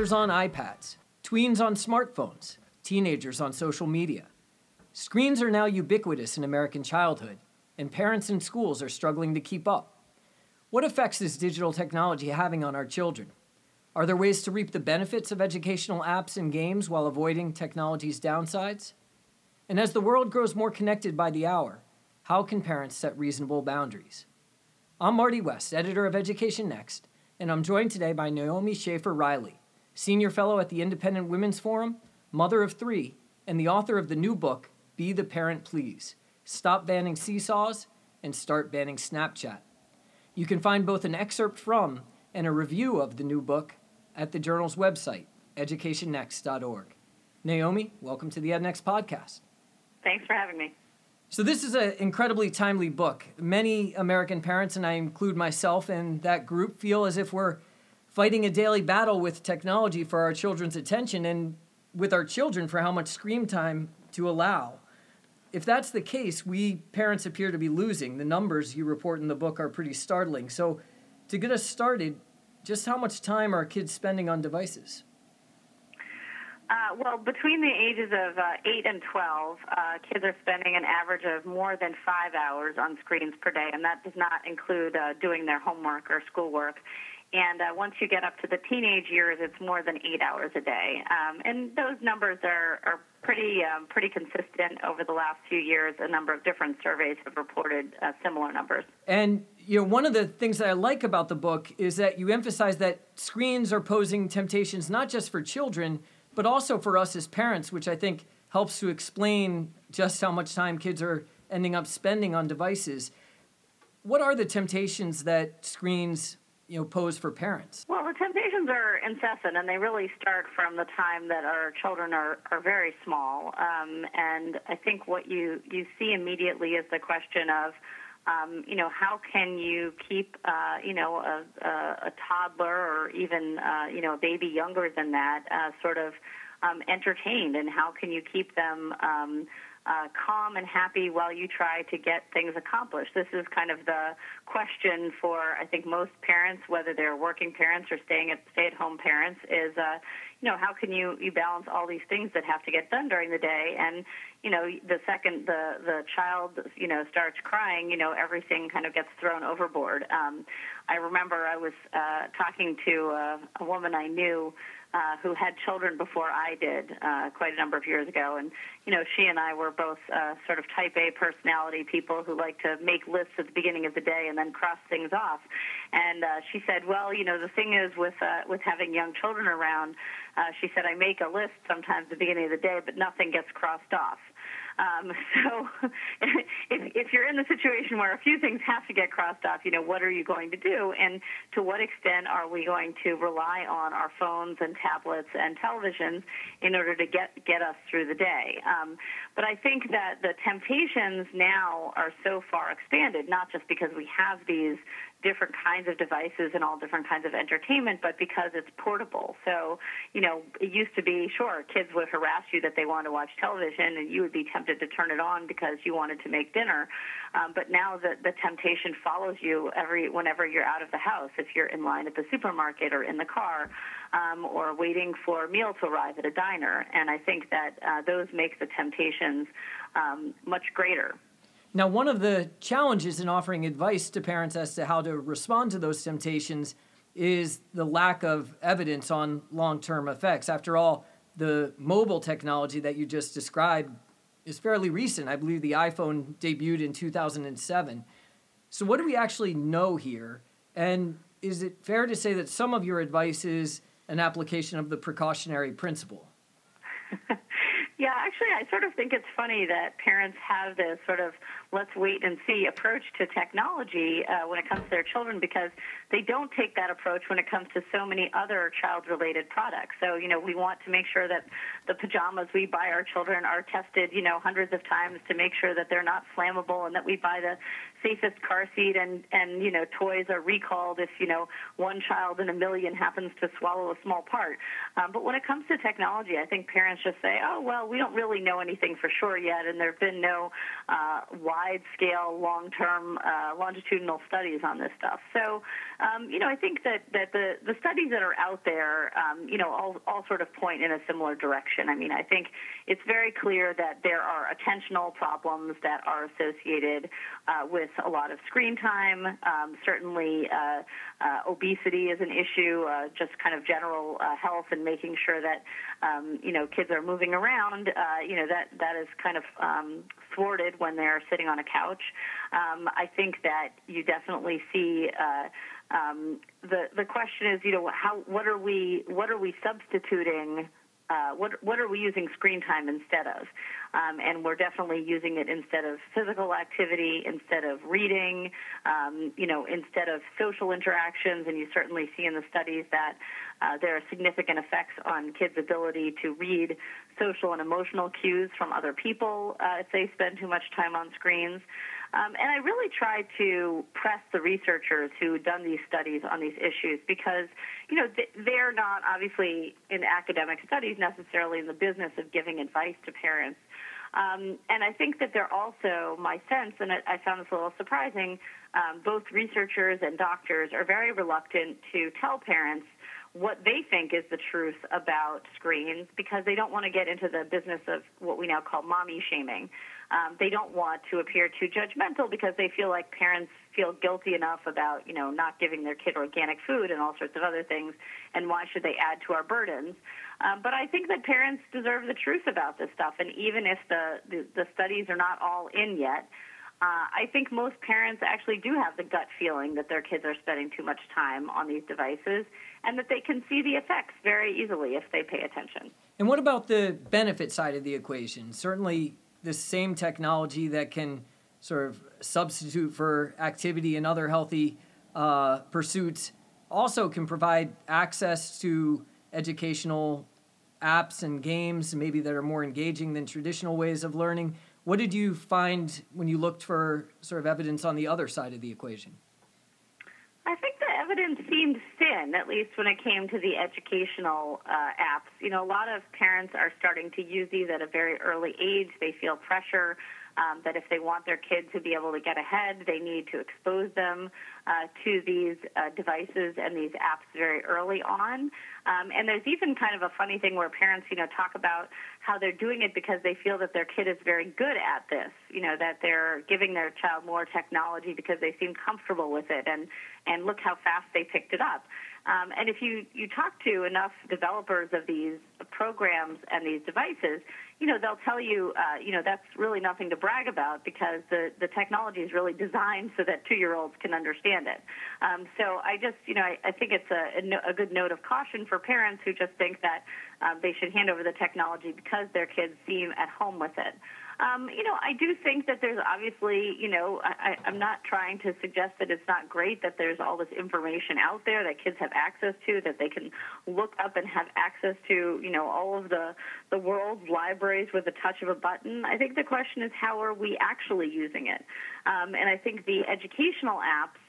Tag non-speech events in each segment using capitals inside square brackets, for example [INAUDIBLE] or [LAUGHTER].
toddlers on iPads, tweens on smartphones, teenagers on social media. Screens are now ubiquitous in American childhood, and parents and schools are struggling to keep up. What effects is digital technology having on our children? Are there ways to reap the benefits of educational apps and games while avoiding technology's downsides? And as the world grows more connected by the hour, how can parents set reasonable boundaries? I'm Marty West, editor of Education Next, and I'm joined today by Naomi Schaefer Riley, senior fellow at the Independent Women's Forum, mother of three, and the author of the new book, Be the Parent Please Stop Banning Seesaws and Start Banning Snapchat. You can find both an excerpt from and a review of the new book at the journal's website, educationnext.org. Naomi, welcome to the EdNext podcast. Thanks for having me. So, this is an incredibly timely book. Many American parents, and I include myself in that group, feel as if we're fighting a daily battle with technology for our children's attention and with our children for how much screen time to allow. If that's the case, we parents appear to be losing. The numbers you report in the book are pretty startling. So, to get us started, just how much time are kids spending on devices? Uh, well, between the ages of uh, 8 and 12, uh, kids are spending an average of more than five hours on screens per day, and that does not include uh, doing their homework or schoolwork. And uh, once you get up to the teenage years, it's more than eight hours a day. Um, and those numbers are, are pretty um, pretty consistent over the last few years. A number of different surveys have reported uh, similar numbers. And you know, one of the things that I like about the book is that you emphasize that screens are posing temptations not just for children, but also for us as parents, which I think helps to explain just how much time kids are ending up spending on devices. What are the temptations that screens you know pose for parents? Well, the temptations are incessant, and they really start from the time that our children are, are very small. Um, and I think what you you see immediately is the question of um, you know, how can you keep, uh, you know, a, a, a toddler or even, uh, you know, a baby younger than that uh, sort of um, entertained, and how can you keep them um, uh, calm and happy while you try to get things accomplished. This is kind of the question for I think most parents, whether they're working parents or staying at stay-at-home parents, is uh, you know how can you you balance all these things that have to get done during the day, and you know the second the the child you know starts crying, you know everything kind of gets thrown overboard. Um, I remember I was uh, talking to a, a woman I knew uh, who had children before I did uh, quite a number of years ago. And, you know, she and I were both uh, sort of type A personality people who like to make lists at the beginning of the day and then cross things off. And uh, she said, well, you know, the thing is with, uh, with having young children around, uh, she said, I make a list sometimes at the beginning of the day, but nothing gets crossed off. Um, [LAUGHS] so if, if you're in the situation where a few things have to get crossed off, you know, what are you going to do? And to what extent are we going to rely on our phones and tablets and televisions in order to get, get us through the day? Um, but I think that the temptations now are so far expanded, not just because we have these different kinds of devices and all different kinds of entertainment, but because it's portable. So, you know, it used to be, sure, kids would harass you that they wanted to watch television and you would be tempted to turn it on because you wanted to make dinner. Um, but now the, the temptation follows you every whenever you're out of the house, if you're in line at the supermarket or in the car um, or waiting for a meal to arrive at a diner. And I think that uh, those make the temptations um, much greater. Now, one of the challenges in offering advice to parents as to how to respond to those temptations is the lack of evidence on long term effects. After all, the mobile technology that you just described is fairly recent. I believe the iPhone debuted in 2007. So, what do we actually know here? And is it fair to say that some of your advice is an application of the precautionary principle? [LAUGHS] Yeah, actually, I sort of think it's funny that parents have this sort of let's wait and see approach to technology uh, when it comes to their children because they don't take that approach when it comes to so many other child related products. So, you know, we want to make sure that the pajamas we buy our children are tested, you know, hundreds of times to make sure that they're not flammable and that we buy the safest car seat and, and you know, toys are recalled if, you know, one child in a million happens to swallow a small part. Um, but when it comes to technology, I think parents just say, oh, well, we don't really know anything for sure yet, and there have been no uh, wide scale, long term, uh, longitudinal studies on this stuff. So um, you know, I think that, that the, the studies that are out there, um, you know, all, all sort of point in a similar direction. I mean, I think it's very clear that there are attentional problems that are associated uh, with a lot of screen time. Um, certainly, uh, uh, obesity is an issue, uh, just kind of general uh, health and making sure that, um, you know, kids are moving around. Uh, you know, that, that is kind of um, thwarted when they're sitting on a couch. Um, I think that you definitely see um, the the question is, you know, how what are we what are we substituting? Uh, what what are we using screen time instead of? Um, and we're definitely using it instead of physical activity, instead of reading, um, you know, instead of social interactions. And you certainly see in the studies that uh, there are significant effects on kids' ability to read social and emotional cues from other people uh, if they spend too much time on screens. Um, and I really try to press the researchers who've done these studies on these issues because, you know, they're not obviously in academic studies necessarily in the business of giving advice to parents. Um, and I think that they're also, my sense, and I, I found this a little surprising, um, both researchers and doctors are very reluctant to tell parents what they think is the truth about screens because they don't want to get into the business of what we now call mommy shaming. Um, they don't want to appear too judgmental because they feel like parents feel guilty enough about, you know, not giving their kid organic food and all sorts of other things, and why should they add to our burdens? Um, but I think that parents deserve the truth about this stuff, and even if the, the, the studies are not all in yet, uh, I think most parents actually do have the gut feeling that their kids are spending too much time on these devices and that they can see the effects very easily if they pay attention. And what about the benefit side of the equation? Certainly, the same technology that can sort of substitute for activity and other healthy uh, pursuits also can provide access to educational apps and games maybe that are more engaging than traditional ways of learning what did you find when you looked for sort of evidence on the other side of the equation? Evidence seemed thin, at least when it came to the educational uh, apps. You know, a lot of parents are starting to use these at a very early age. They feel pressure um, that if they want their kids to be able to get ahead, they need to expose them uh, to these uh, devices and these apps very early on. Um, and there's even kind of a funny thing where parents, you know, talk about how they're doing it because they feel that their kid is very good at this. You know, that they're giving their child more technology because they seem comfortable with it, and and look how fast they picked it up. Um, and if you, you talk to enough developers of these programs and these devices, you know, they'll tell you, uh, you know, that's really nothing to brag about because the, the technology is really designed so that two-year-olds can understand it. Um, so I just, you know, I, I think it's a, a, good note of caution for parents who just think that um, they should hand over the technology because their kids seem at home with it. Um, you know, I do think that there's obviously, you know, I, I'm not trying to suggest that it's not great that there's all this information out there that kids have access to, that they can look up and have access to, you know, all of the the world's libraries with the touch of a button. I think the question is how are we actually using it? Um, and I think the educational apps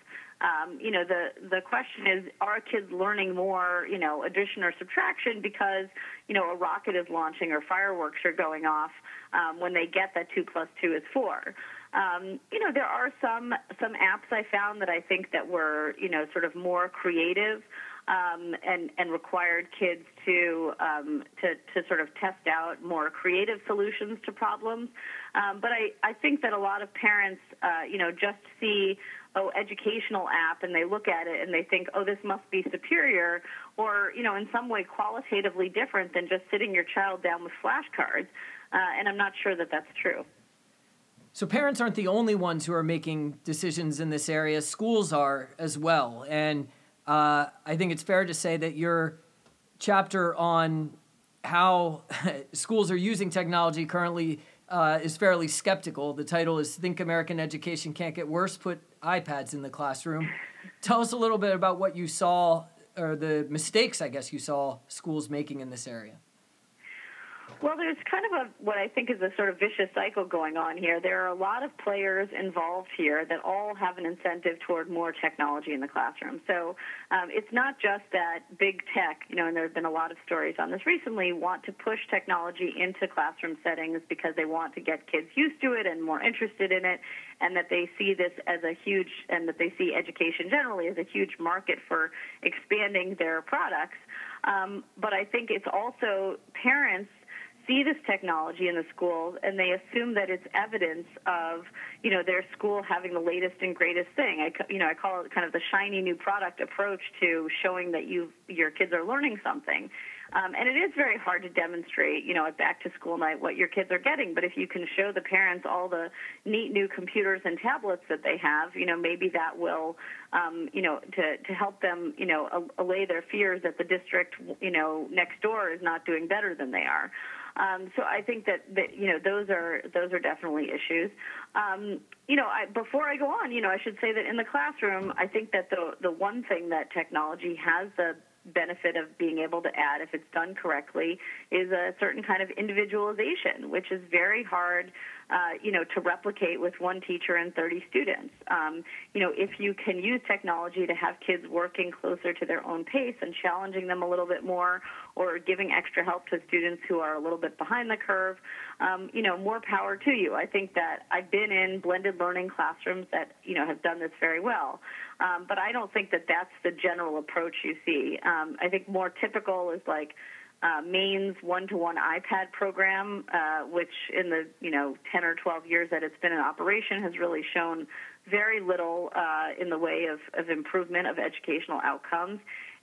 um, you know, the the question is, are kids learning more, you know, addition or subtraction because, you know, a rocket is launching or fireworks are going off um, when they get that two plus two is four. Um, you know, there are some some apps I found that I think that were, you know, sort of more creative um, and and required kids to um, to to sort of test out more creative solutions to problems. Um, but I I think that a lot of parents, uh, you know, just see oh educational app and they look at it and they think oh this must be superior or you know in some way qualitatively different than just sitting your child down with flashcards. Uh, and i'm not sure that that's true. So parents aren't the only ones who are making decisions in this area. Schools are as well. And uh, i think it's fair to say that your chapter on how [LAUGHS] schools are using technology currently uh, is fairly skeptical. The title is Think American Education Can't Get Worse Put iPads in the classroom. Tell us a little bit about what you saw, or the mistakes, I guess, you saw schools making in this area. Well, there's kind of a what I think is a sort of vicious cycle going on here. There are a lot of players involved here that all have an incentive toward more technology in the classroom. So um, it's not just that big tech, you know, and there have been a lot of stories on this recently, want to push technology into classroom settings because they want to get kids used to it and more interested in it, and that they see this as a huge, and that they see education generally as a huge market for expanding their products. Um, but I think it's also parents see this technology in the schools and they assume that it's evidence of you know their school having the latest and greatest thing i you know i call it kind of the shiny new product approach to showing that you your kids are learning something um, and it is very hard to demonstrate, you know, at back to school night what your kids are getting. But if you can show the parents all the neat new computers and tablets that they have, you know, maybe that will, um, you know, to, to help them, you know, allay their fears that the district, you know, next door is not doing better than they are. Um, so I think that, that you know those are those are definitely issues. Um, you know, I, before I go on, you know, I should say that in the classroom, I think that the the one thing that technology has the benefit of being able to add, if it's done correctly, is a certain kind of individualization, which is very hard uh, you know, to replicate with one teacher and 30 students. Um, you know, if you can use technology to have kids working closer to their own pace and challenging them a little bit more, or giving extra help to students who are a little bit behind the curve, um, you know, more power to you. I think that I've been in blended learning classrooms that you know have done this very well, um, but I don't think that that's the general approach you see. Um, I think more typical is like uh, Maine's one-to-one iPad program, uh, which in the you know 10 or 12 years that it's been in operation has really shown very little uh, in the way of, of improvement of educational outcomes.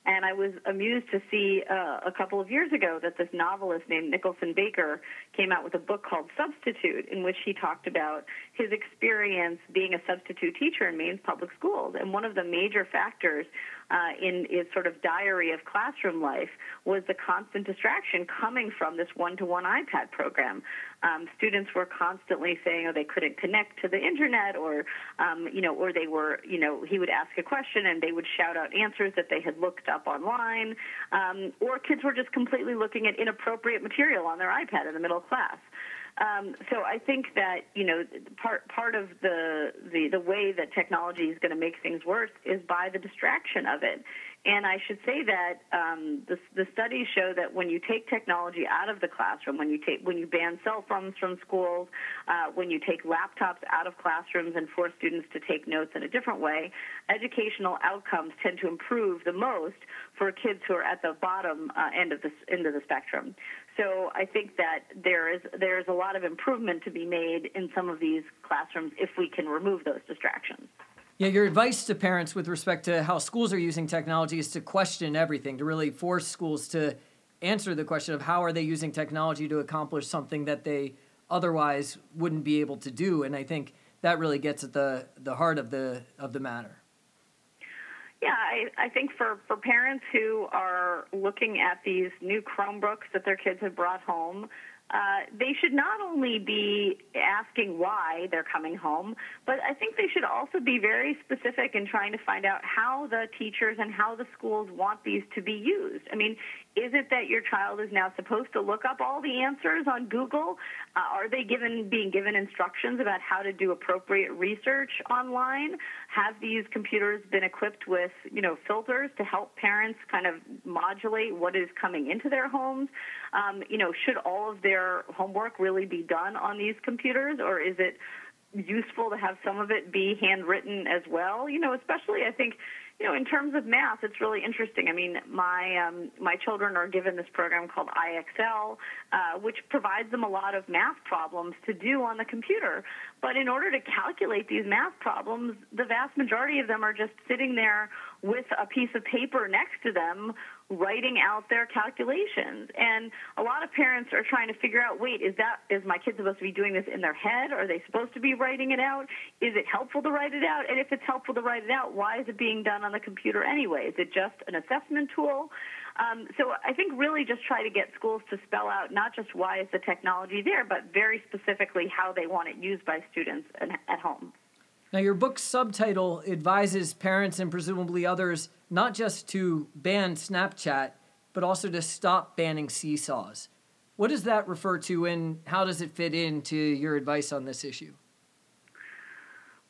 And I was amused to see uh, a couple of years ago that this novelist named Nicholson Baker came out with a book called Substitute, in which he talked about his experience being a substitute teacher in Maine's public schools. And one of the major factors uh, in his sort of diary of classroom life was the constant distraction coming from this one-to-one iPad program. Um, students were constantly saying, "Oh, they couldn't connect to the internet," or um, you know, or they were, you know, he would ask a question and they would shout out answers that they had looked up online, um, or kids were just completely looking at inappropriate material on their iPad in the middle of class. Um, so I think that you know part part of the the, the way that technology is going to make things worse is by the distraction of it. And I should say that um, the, the studies show that when you take technology out of the classroom, when you take when you ban cell phones from schools, uh, when you take laptops out of classrooms and force students to take notes in a different way, educational outcomes tend to improve the most for kids who are at the bottom uh, end of the end of the spectrum. So I think that there is there is a lot of improvement to be made in some of these classrooms if we can remove those distractions. Yeah, your advice to parents with respect to how schools are using technology is to question everything, to really force schools to answer the question of how are they using technology to accomplish something that they otherwise wouldn't be able to do. And I think that really gets at the, the heart of the of the matter. Yeah, I, I think for, for parents who are looking at these new Chromebooks that their kids have brought home, uh, they should not only be asking why they're coming home, but I think they should also be very specific in trying to find out how the teachers and how the schools want these to be used. I mean, is it that your child is now supposed to look up all the answers on Google? Uh, are they given being given instructions about how to do appropriate research online? Have these computers been equipped with, you know, filters to help parents kind of modulate what is coming into their homes? Um, you know, should all of their homework really be done on these computers, or is it useful to have some of it be handwritten as well? You know, especially I think you know, in terms of math, it's really interesting. I mean, my um, my children are given this program called IXL, uh, which provides them a lot of math problems to do on the computer. But in order to calculate these math problems, the vast majority of them are just sitting there with a piece of paper next to them writing out their calculations. And a lot of parents are trying to figure out, wait, is that is my kid supposed to be doing this in their head? Are they supposed to be writing it out? Is it helpful to write it out? And if it's helpful to write it out, why is it being done on the computer anyway? Is it just an assessment tool? Um, so I think really just try to get schools to spell out not just why is the technology there, but very specifically how they want it used by students at home. Now, your book's subtitle advises parents and presumably others not just to ban Snapchat, but also to stop banning seesaws. What does that refer to, and how does it fit into your advice on this issue?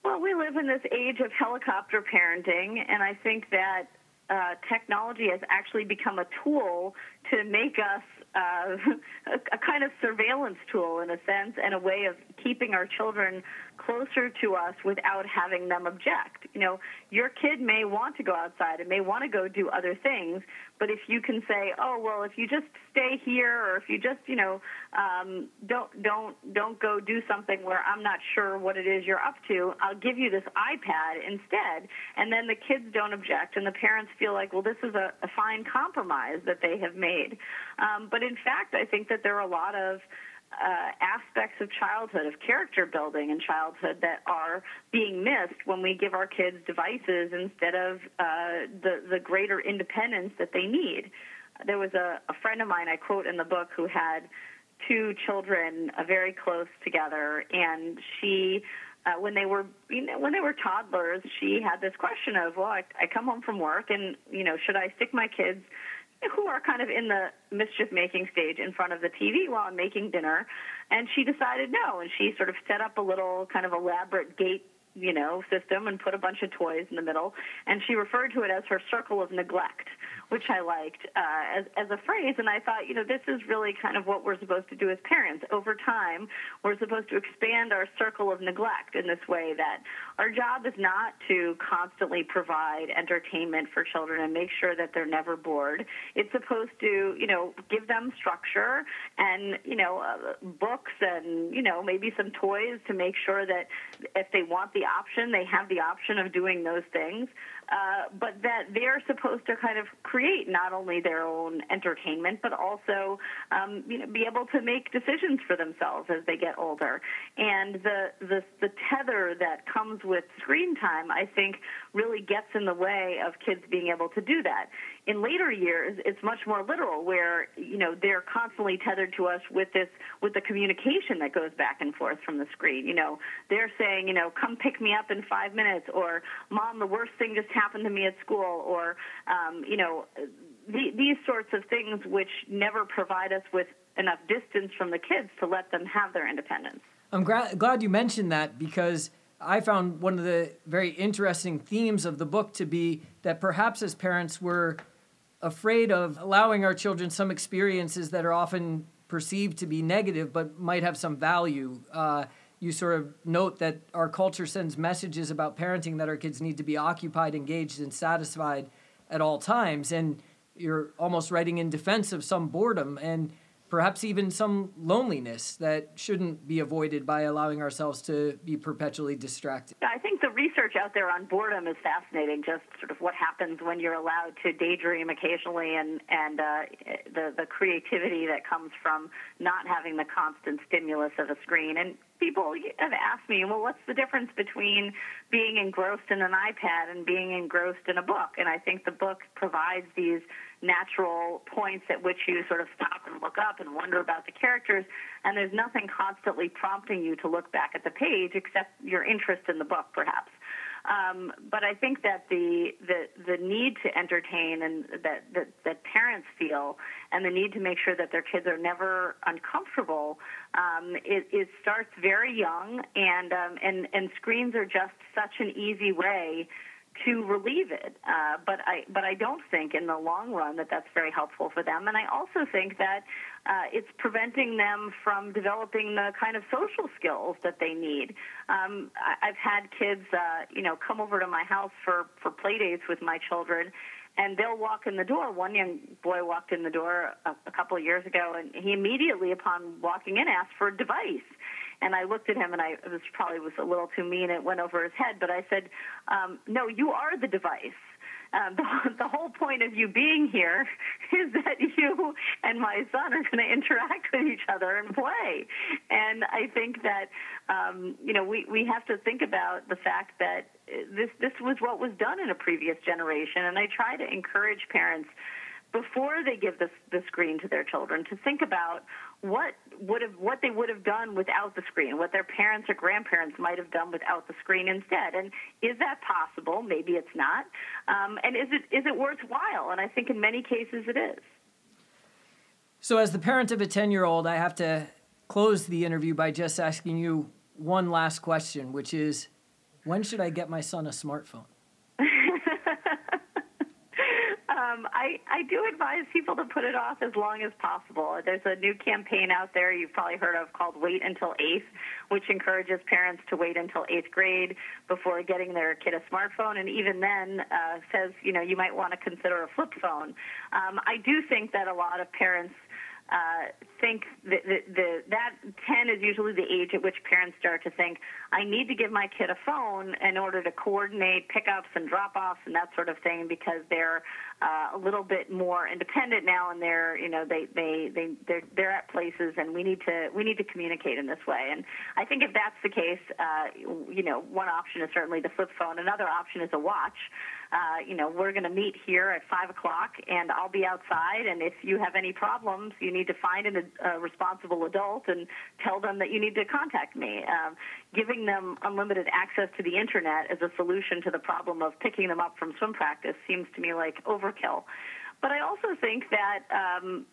Well, we live in this age of helicopter parenting, and I think that uh, technology has actually become a tool to make us uh, [LAUGHS] a, a kind of surveillance tool in a sense and a way of keeping our children closer to us without having them object. You know, your kid may want to go outside and may want to go do other things, but if you can say, "Oh, well, if you just stay here, or if you just, you know, um, don't don't don't go do something where I'm not sure what it is you're up to, I'll give you this iPad instead," and then the kids don't object, and the parents feel like, "Well, this is a, a fine compromise that they have made." Um, but in fact, I think that there are a lot of uh, aspects of childhood, of character building in childhood that are being missed when we give our kids devices instead of uh, the, the greater independence that they need. There was a, a friend of mine I quote in the book who had two children uh, very close together, and she uh, when they were you know when they were toddlers, she had this question of, well, I, I come home from work, and you know, should I stick my kids who are kind of in the mischief making stage in front of the TV while I'm making dinner. And she decided no. And she sort of set up a little kind of elaborate gate you know, system and put a bunch of toys in the middle. And she referred to it as her circle of neglect, which I liked uh, as, as a phrase. And I thought, you know, this is really kind of what we're supposed to do as parents. Over time, we're supposed to expand our circle of neglect in this way that our job is not to constantly provide entertainment for children and make sure that they're never bored. It's supposed to, you know, give them structure and, you know, uh, books and, you know, maybe some toys to make sure that if they want the option, they have the option of doing those things uh, but that they're supposed to kind of create not only their own entertainment, but also um, you know, be able to make decisions for themselves as they get older. And the, the the tether that comes with screen time, I think, really gets in the way of kids being able to do that. In later years, it's much more literal, where you know they're constantly tethered to us with this with the communication that goes back and forth from the screen. You know, they're saying, you know, come pick me up in five minutes, or mom, the worst thing just happened to me at school, or um, you know, the, these sorts of things which never provide us with enough distance from the kids to let them have their independence. I'm gra- glad you mentioned that because I found one of the very interesting themes of the book to be that perhaps as parents we're afraid of allowing our children some experiences that are often perceived to be negative but might have some value. Uh, you sort of note that our culture sends messages about parenting that our kids need to be occupied, engaged, and satisfied at all times. And you're almost writing in defense of some boredom and perhaps even some loneliness that shouldn't be avoided by allowing ourselves to be perpetually distracted. I think the research out there on boredom is fascinating. Just sort of what happens when you're allowed to daydream occasionally, and and uh, the the creativity that comes from not having the constant stimulus of a screen. And people have asked me, well, what's the difference between being engrossed in an iPad and being engrossed in a book? And I think the book provides these natural points at which you sort of stop and look up and wonder about the characters, and there's nothing constantly prompting you to look back at the page except your interest in the book, perhaps. Um, but I think that the, the the need to entertain and that, that that parents feel, and the need to make sure that their kids are never uncomfortable, um, it, it starts very young, and um, and and screens are just such an easy way to relieve it. Uh, but I but I don't think in the long run that that's very helpful for them. And I also think that uh, it's preventing them from developing the kind of social skills that they need. Um, I, I've had kids, uh, you know, come over to my house for for play dates with my children. And they'll walk in the door. One young boy walked in the door a, a couple of years ago, and he immediately, upon walking in, asked for a device and I looked at him, and I was probably was a little too mean. It went over his head, but I said, um, "No, you are the device." Um, [LAUGHS] the, the whole point of you being here [LAUGHS] is that you and my son are going to interact with each other and play. And I think that um, you know we we have to think about the fact that this this was what was done in a previous generation, and I try to encourage parents before they give the, the screen to their children to think about what would have what they would have done without the screen, what their parents or grandparents might have done without the screen instead. And is that possible? Maybe it's not. Um, and is it is it worthwhile? And I think in many cases it is. So, as the parent of a 10 year old, I have to close the interview by just asking you one last question, which is when should I get my son a smartphone? [LAUGHS] Um, I, I do advise people to put it off as long as possible. There's a new campaign out there you've probably heard of called Wait Until Eighth, which encourages parents to wait until eighth grade before getting their kid a smartphone, and even then uh, says, you know, you might want to consider a flip phone. Um, I do think that a lot of parents uh, think that the, the, that 10 is usually the age at which parents start to think, I need to give my kid a phone in order to coordinate pickups and drop offs and that sort of thing because they're uh, a little bit more independent now and they're, you know, they, they, they, they're, they're at places and we need to, we need to communicate in this way. And I think if that's the case, uh, you know, one option is certainly the flip phone. Another option is a watch. Uh, you know, we're going to meet here at five o'clock and I'll be outside. And if you have any problems, you need to find an, a responsible adult and tell them that you need to contact me. Um, giving them unlimited access to the internet as a solution to the problem of picking them up from swim practice seems to me like overkill. But I also think that um,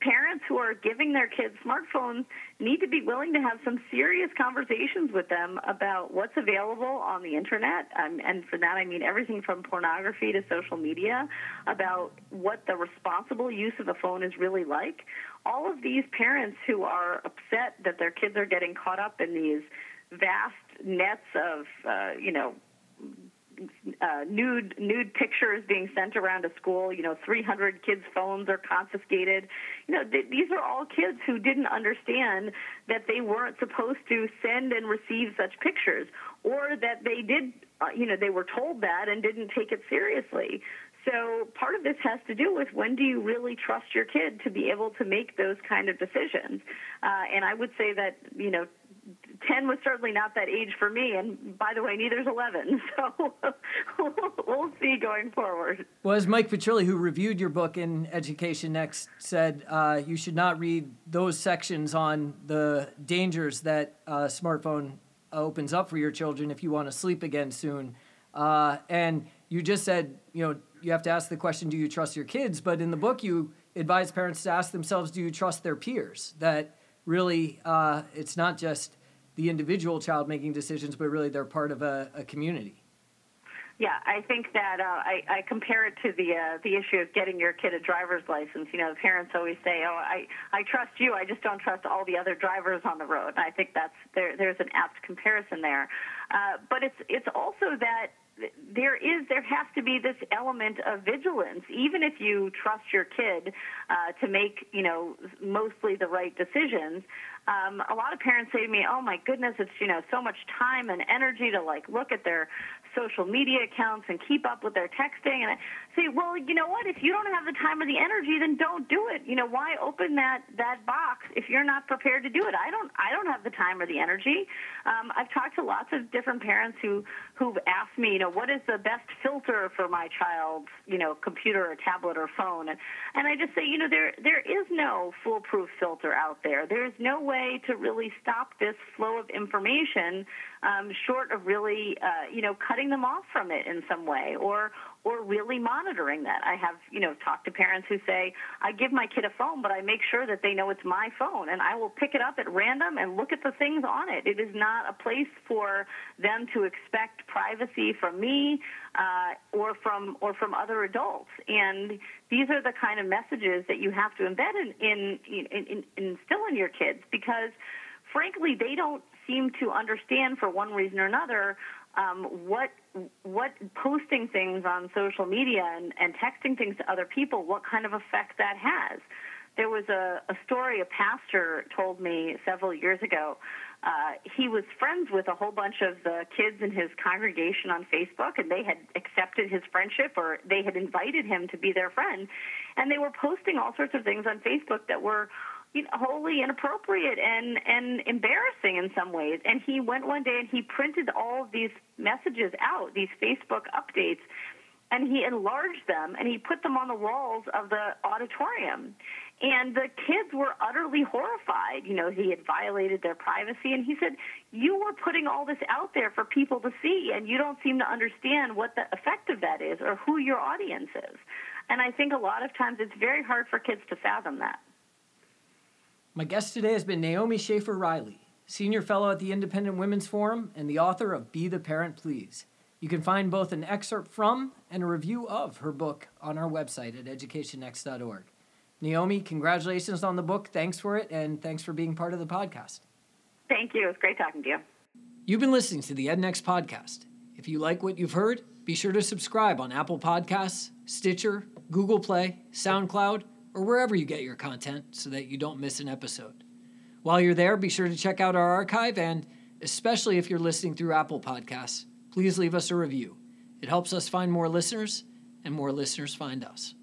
parents who are giving their kids smartphones need to be willing to have some serious conversations with them about what's available on the internet. Um, and for that, I mean everything from pornography to social media, about what the responsible use of a phone is really like. All of these parents who are upset that their kids are getting caught up in these vast nets of, uh, you know, uh, nude nude pictures being sent around a school. You know, 300 kids' phones are confiscated. You know, th- these are all kids who didn't understand that they weren't supposed to send and receive such pictures, or that they did. Uh, you know, they were told that and didn't take it seriously. So part of this has to do with when do you really trust your kid to be able to make those kind of decisions. Uh, and I would say that you know 10 was certainly not that age for me. And by the way, neither is 11. [LAUGHS] So [LAUGHS] we'll see going forward. Well, as Mike Petrilli, who reviewed your book in Education Next, said, uh, you should not read those sections on the dangers that a smartphone opens up for your children if you want to sleep again soon. Uh, and you just said, you know, you have to ask the question, do you trust your kids? But in the book, you advise parents to ask themselves, do you trust their peers? That really, uh, it's not just the individual child making decisions, but really they're part of a, a community. Yeah, I think that uh, I, I compare it to the uh, the issue of getting your kid a driver's license. You know, the parents always say, "Oh, I I trust you. I just don't trust all the other drivers on the road." And I think that's there. There's an apt comparison there, uh, but it's it's also that there is there has to be this element of vigilance even if you trust your kid uh, to make you know mostly the right decisions. Um, a lot of parents say to me oh my goodness it's you know so much time and energy to like look at their social media accounts and keep up with their texting. And I say well you know what if you don't have the time or the energy then don't do it you know why open that that box if you're not prepared to do it I don't I don't have the time or the energy um, I've talked to lots of different parents who who've asked me you know what is the best filter for my child's, you know, computer or tablet or phone? And, and I just say, you know, there there is no foolproof filter out there. There is no way to really stop this flow of information um, short of really, uh, you know, cutting them off from it in some way or or really monitoring that. I have, you know, talked to parents who say, I give my kid a phone, but I make sure that they know it's my phone and I will pick it up at random and look at the things on it. It is not a place for them to expect privacy from me uh, or from or from other adults. And these are the kind of messages that you have to embed in, in, in, in instill in your kids because frankly, they don't seem to understand for one reason or another um, what what posting things on social media and, and texting things to other people, what kind of effect that has. There was a, a story a pastor told me several years ago. Uh, he was friends with a whole bunch of the kids in his congregation on Facebook, and they had accepted his friendship or they had invited him to be their friend. And they were posting all sorts of things on Facebook that were you know, wholly inappropriate and and embarrassing in some ways. And he went one day and he printed all of these messages out, these Facebook updates, and he enlarged them and he put them on the walls of the auditorium. And the kids were utterly horrified. You know, he had violated their privacy. And he said, You were putting all this out there for people to see, and you don't seem to understand what the effect of that is or who your audience is. And I think a lot of times it's very hard for kids to fathom that. My guest today has been Naomi Schaefer Riley, Senior Fellow at the Independent Women's Forum and the author of Be the Parent Please. You can find both an excerpt from and a review of her book on our website at educationnext.org. Naomi, congratulations on the book. Thanks for it, and thanks for being part of the podcast. Thank you. It's great talking to you. You've been listening to the EdNext podcast. If you like what you've heard, be sure to subscribe on Apple Podcasts, Stitcher, Google Play, SoundCloud, or wherever you get your content so that you don't miss an episode. While you're there, be sure to check out our archive and, especially if you're listening through Apple Podcasts, please leave us a review. It helps us find more listeners, and more listeners find us.